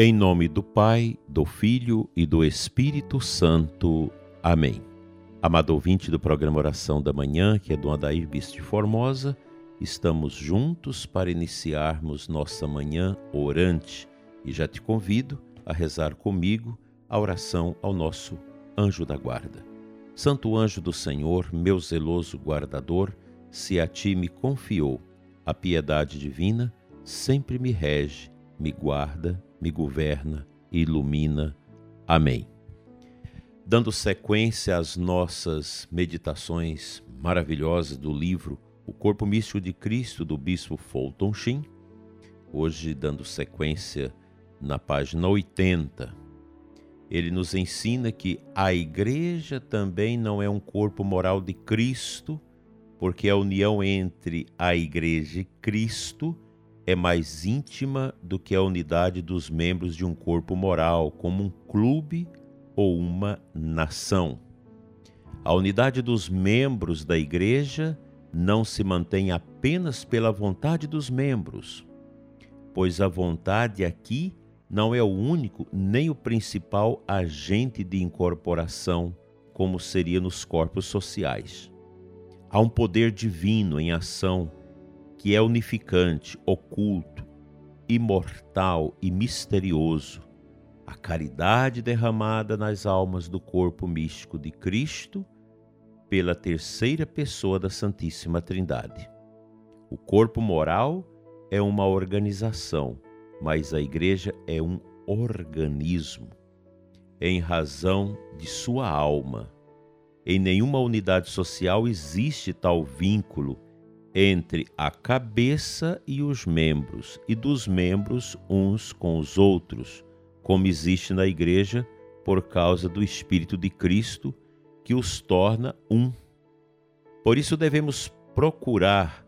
Em nome do Pai, do Filho e do Espírito Santo. Amém. Amado ouvinte do programa Oração da Manhã, que é do Adair Bispo de Formosa, estamos juntos para iniciarmos nossa manhã orante e já te convido a rezar comigo a oração ao nosso anjo da guarda. Santo anjo do Senhor, meu zeloso guardador, se a ti me confiou a piedade divina, sempre me rege, me guarda me governa e ilumina. Amém. Dando sequência às nossas meditações maravilhosas do livro O Corpo Místico de Cristo, do Bispo Fulton Sheen, hoje dando sequência na página 80, ele nos ensina que a igreja também não é um corpo moral de Cristo, porque a união entre a igreja e Cristo é mais íntima do que a unidade dos membros de um corpo moral, como um clube ou uma nação. A unidade dos membros da igreja não se mantém apenas pela vontade dos membros, pois a vontade aqui não é o único nem o principal agente de incorporação, como seria nos corpos sociais. Há um poder divino em ação que é unificante, oculto, imortal e misterioso, a caridade derramada nas almas do corpo místico de Cristo pela terceira pessoa da Santíssima Trindade. O corpo moral é uma organização, mas a igreja é um organismo, em razão de sua alma. Em nenhuma unidade social existe tal vínculo entre a cabeça e os membros, e dos membros uns com os outros, como existe na Igreja por causa do Espírito de Cristo que os torna um. Por isso devemos procurar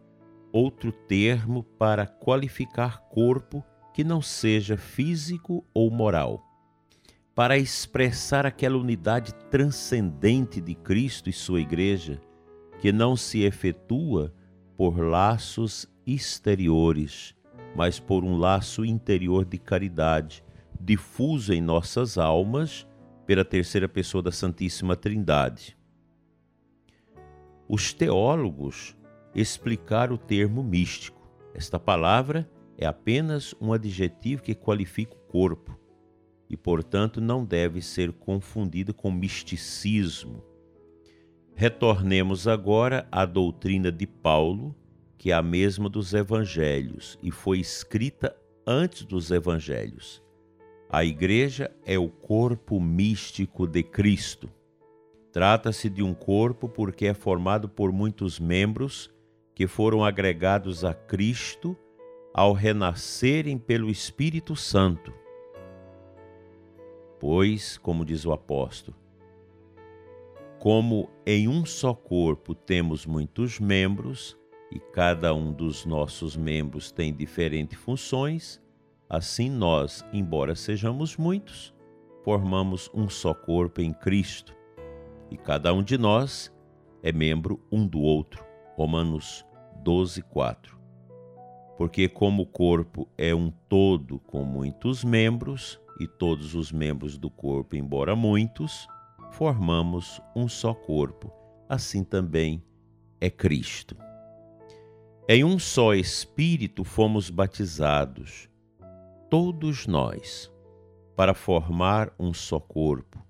outro termo para qualificar corpo que não seja físico ou moral, para expressar aquela unidade transcendente de Cristo e sua Igreja, que não se efetua por laços exteriores, mas por um laço interior de caridade, difuso em nossas almas pela terceira pessoa da Santíssima Trindade. Os teólogos explicaram o termo místico. Esta palavra é apenas um adjetivo que qualifica o corpo e, portanto, não deve ser confundida com misticismo Retornemos agora à doutrina de Paulo, que é a mesma dos evangelhos e foi escrita antes dos evangelhos. A igreja é o corpo místico de Cristo. Trata-se de um corpo porque é formado por muitos membros que foram agregados a Cristo ao renascerem pelo Espírito Santo. Pois, como diz o apóstolo, como em um só corpo temos muitos membros e cada um dos nossos membros tem diferentes funções, assim nós, embora sejamos muitos, formamos um só corpo em Cristo. E cada um de nós é membro um do outro. Romanos 12, 4. Porque, como o corpo é um todo com muitos membros, e todos os membros do corpo, embora muitos, formamos um só corpo, assim também é Cristo. Em um só Espírito fomos batizados, todos nós, para formar um só corpo,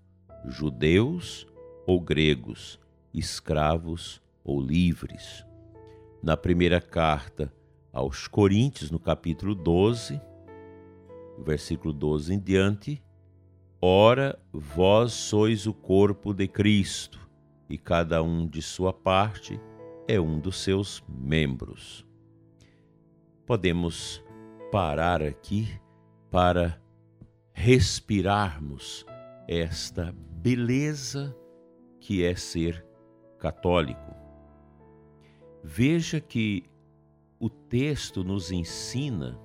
judeus ou gregos, escravos ou livres. Na primeira carta aos Coríntios, no capítulo 12, versículo 12 em diante, Ora, vós sois o corpo de Cristo, e cada um de sua parte é um dos seus membros. Podemos parar aqui para respirarmos esta beleza que é ser católico. Veja que o texto nos ensina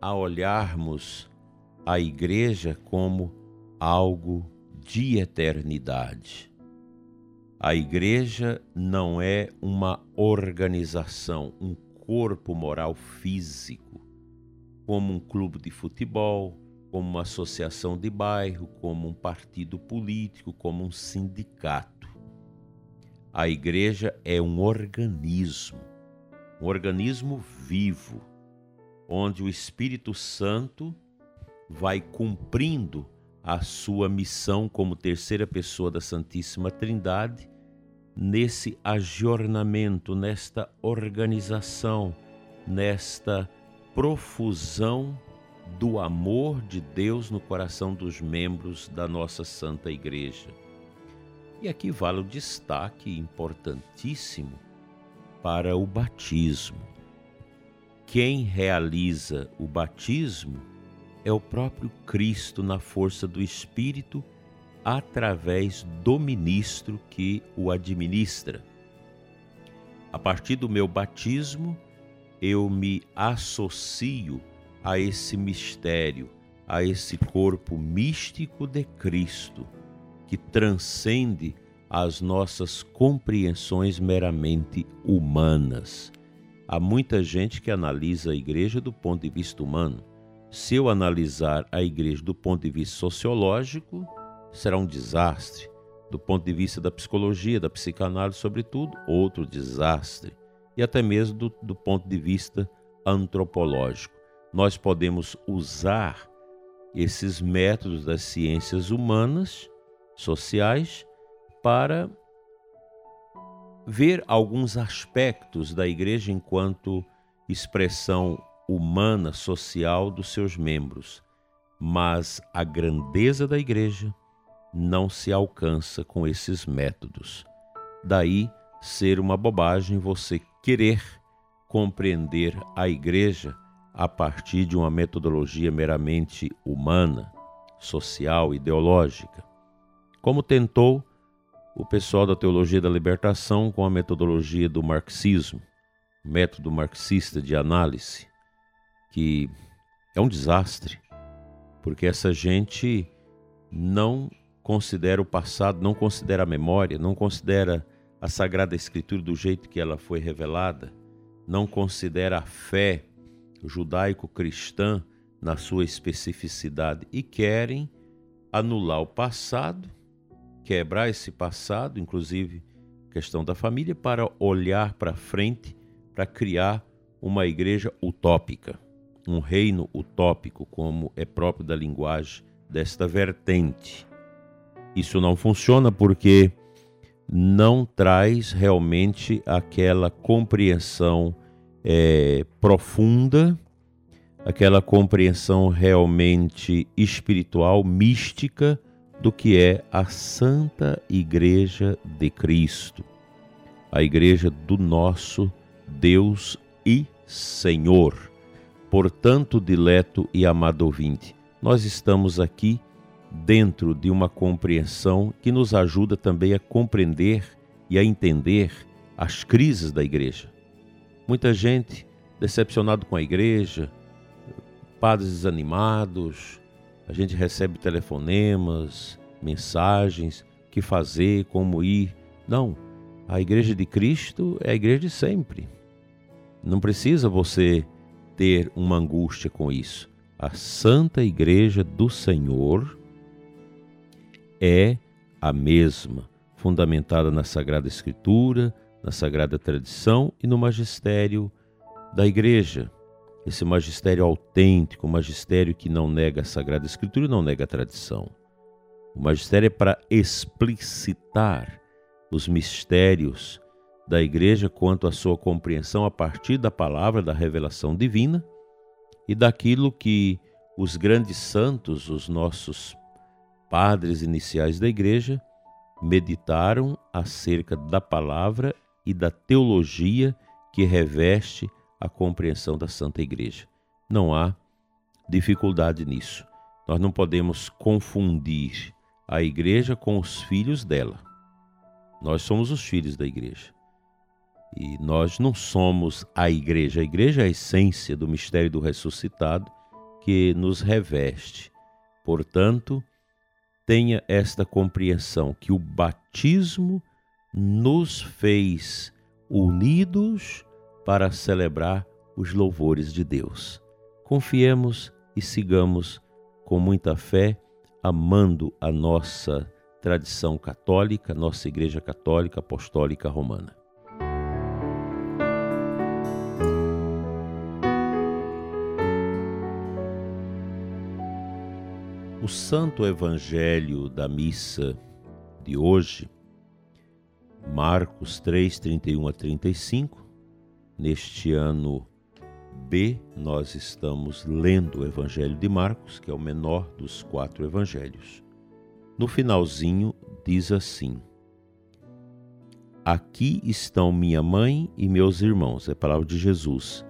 a olharmos a igreja como algo de eternidade. A igreja não é uma organização, um corpo moral físico, como um clube de futebol, como uma associação de bairro, como um partido político, como um sindicato. A igreja é um organismo, um organismo vivo, onde o Espírito Santo vai cumprindo a sua missão como terceira pessoa da Santíssima Trindade nesse ajornamento, nesta organização, nesta profusão do amor de Deus no coração dos membros da nossa Santa Igreja. E aqui vale o destaque importantíssimo para o batismo. Quem realiza o batismo é o próprio Cristo na força do Espírito, através do ministro que o administra. A partir do meu batismo, eu me associo a esse mistério, a esse corpo místico de Cristo, que transcende as nossas compreensões meramente humanas. Há muita gente que analisa a igreja do ponto de vista humano se eu analisar a igreja do ponto de vista sociológico, será um desastre. Do ponto de vista da psicologia, da psicanálise, sobretudo, outro desastre. E até mesmo do, do ponto de vista antropológico. Nós podemos usar esses métodos das ciências humanas, sociais, para ver alguns aspectos da igreja enquanto expressão humana social dos seus membros, mas a grandeza da igreja não se alcança com esses métodos. Daí ser uma bobagem você querer compreender a igreja a partir de uma metodologia meramente humana, social, ideológica, como tentou o pessoal da teologia da libertação com a metodologia do marxismo, método marxista de análise, que é um desastre, porque essa gente não considera o passado, não considera a memória, não considera a Sagrada Escritura do jeito que ela foi revelada, não considera a fé judaico-cristã na sua especificidade e querem anular o passado, quebrar esse passado, inclusive questão da família, para olhar para frente, para criar uma igreja utópica um reino utópico, como é próprio da linguagem desta vertente. Isso não funciona porque não traz realmente aquela compreensão é, profunda, aquela compreensão realmente espiritual, mística do que é a Santa Igreja de Cristo, a Igreja do nosso Deus e Senhor. Portanto, dileto e amado ouvinte, nós estamos aqui dentro de uma compreensão que nos ajuda também a compreender e a entender as crises da igreja. Muita gente decepcionado com a igreja, padres desanimados, a gente recebe telefonemas, mensagens, que fazer, como ir. Não, a igreja de Cristo é a igreja de sempre. Não precisa você ter uma angústia com isso. A Santa Igreja do Senhor é a mesma, fundamentada na Sagrada Escritura, na Sagrada Tradição e no magistério da Igreja. Esse magistério autêntico, magistério que não nega a Sagrada Escritura e não nega a tradição. O magistério é para explicitar os mistérios da igreja quanto à sua compreensão a partir da palavra da revelação divina e daquilo que os grandes santos, os nossos padres iniciais da igreja, meditaram acerca da palavra e da teologia que reveste a compreensão da Santa Igreja. Não há dificuldade nisso. Nós não podemos confundir a igreja com os filhos dela. Nós somos os filhos da igreja. E nós não somos a igreja, a igreja é a essência do mistério do ressuscitado que nos reveste. Portanto, tenha esta compreensão que o batismo nos fez unidos para celebrar os louvores de Deus. Confiemos e sigamos com muita fé, amando a nossa tradição católica, nossa Igreja Católica Apostólica Romana. O Santo Evangelho da missa de hoje, Marcos 3, 31 a 35, neste ano B, nós estamos lendo o Evangelho de Marcos, que é o menor dos quatro evangelhos. No finalzinho, diz assim: Aqui estão minha mãe e meus irmãos, é a palavra de Jesus.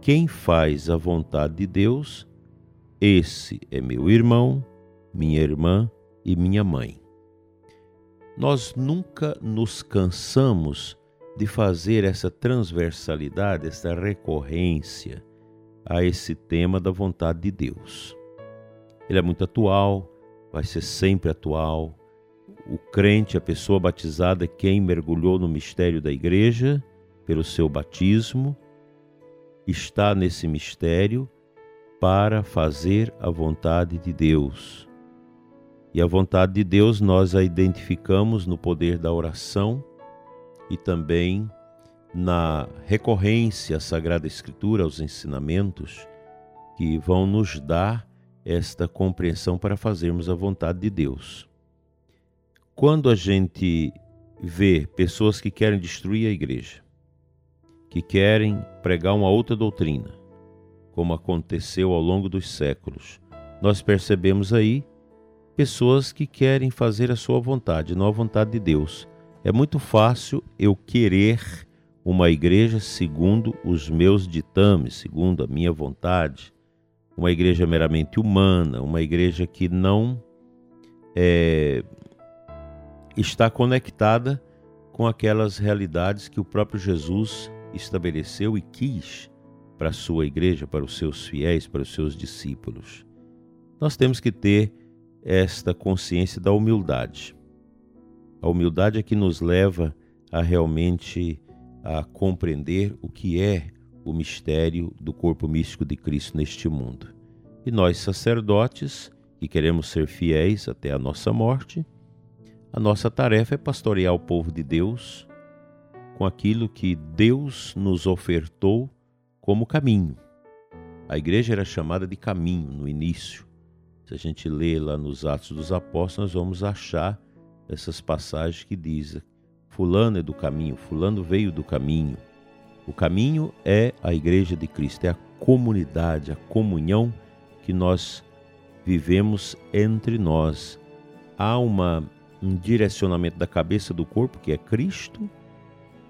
Quem faz a vontade de Deus, esse é meu irmão, minha irmã e minha mãe. Nós nunca nos cansamos de fazer essa transversalidade, essa recorrência a esse tema da vontade de Deus. Ele é muito atual, vai ser sempre atual. O crente, a pessoa batizada, quem mergulhou no mistério da igreja pelo seu batismo, está nesse mistério para fazer a vontade de Deus. E a vontade de Deus nós a identificamos no poder da oração e também na recorrência à Sagrada Escritura, aos ensinamentos que vão nos dar esta compreensão para fazermos a vontade de Deus. Quando a gente vê pessoas que querem destruir a igreja, que querem pregar uma outra doutrina, como aconteceu ao longo dos séculos, nós percebemos aí pessoas que querem fazer a sua vontade, não a vontade de Deus. É muito fácil eu querer uma igreja segundo os meus ditames, segundo a minha vontade, uma igreja meramente humana, uma igreja que não é, está conectada com aquelas realidades que o próprio Jesus estabeleceu e quis para a sua igreja, para os seus fiéis, para os seus discípulos. Nós temos que ter esta consciência da humildade. A humildade é que nos leva a realmente a compreender o que é o mistério do corpo místico de Cristo neste mundo. E nós sacerdotes, que queremos ser fiéis até a nossa morte, a nossa tarefa é pastorear o povo de Deus com aquilo que Deus nos ofertou como caminho. A igreja era chamada de caminho no início. Se a gente lê lá nos Atos dos Apóstolos, nós vamos achar essas passagens que dizem: Fulano é do caminho, Fulano veio do caminho. O caminho é a Igreja de Cristo, é a comunidade, a comunhão que nós vivemos entre nós. Há uma, um direcionamento da cabeça do corpo, que é Cristo,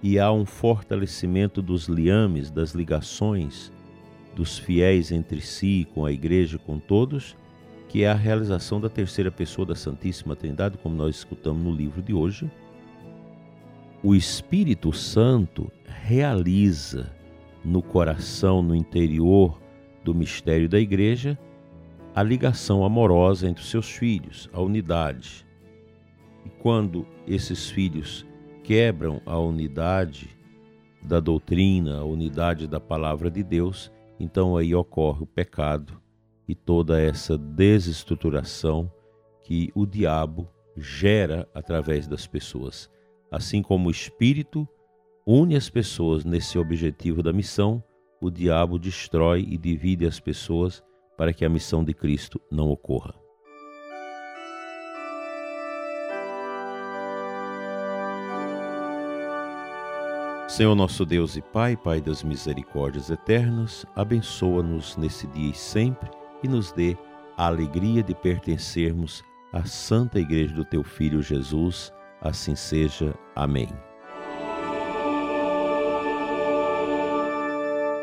e há um fortalecimento dos liames, das ligações dos fiéis entre si, com a igreja, com todos, que é a realização da terceira pessoa da Santíssima Trindade, como nós escutamos no livro de hoje. O Espírito Santo realiza no coração, no interior do mistério da igreja, a ligação amorosa entre os seus filhos, a unidade. E quando esses filhos quebram a unidade da doutrina, a unidade da palavra de Deus, então aí ocorre o pecado e toda essa desestruturação que o diabo gera através das pessoas. Assim como o Espírito une as pessoas nesse objetivo da missão, o diabo destrói e divide as pessoas para que a missão de Cristo não ocorra. Senhor nosso Deus e Pai, Pai das misericórdias eternas, abençoa-nos nesse dia e sempre e nos dê a alegria de pertencermos à Santa Igreja do Teu Filho Jesus. Assim seja. Amém.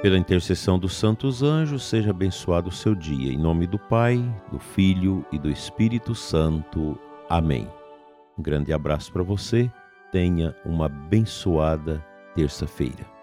Pela intercessão dos santos anjos, seja abençoado o seu dia. Em nome do Pai, do Filho e do Espírito Santo. Amém. Um grande abraço para você. Tenha uma abençoada terça-feira.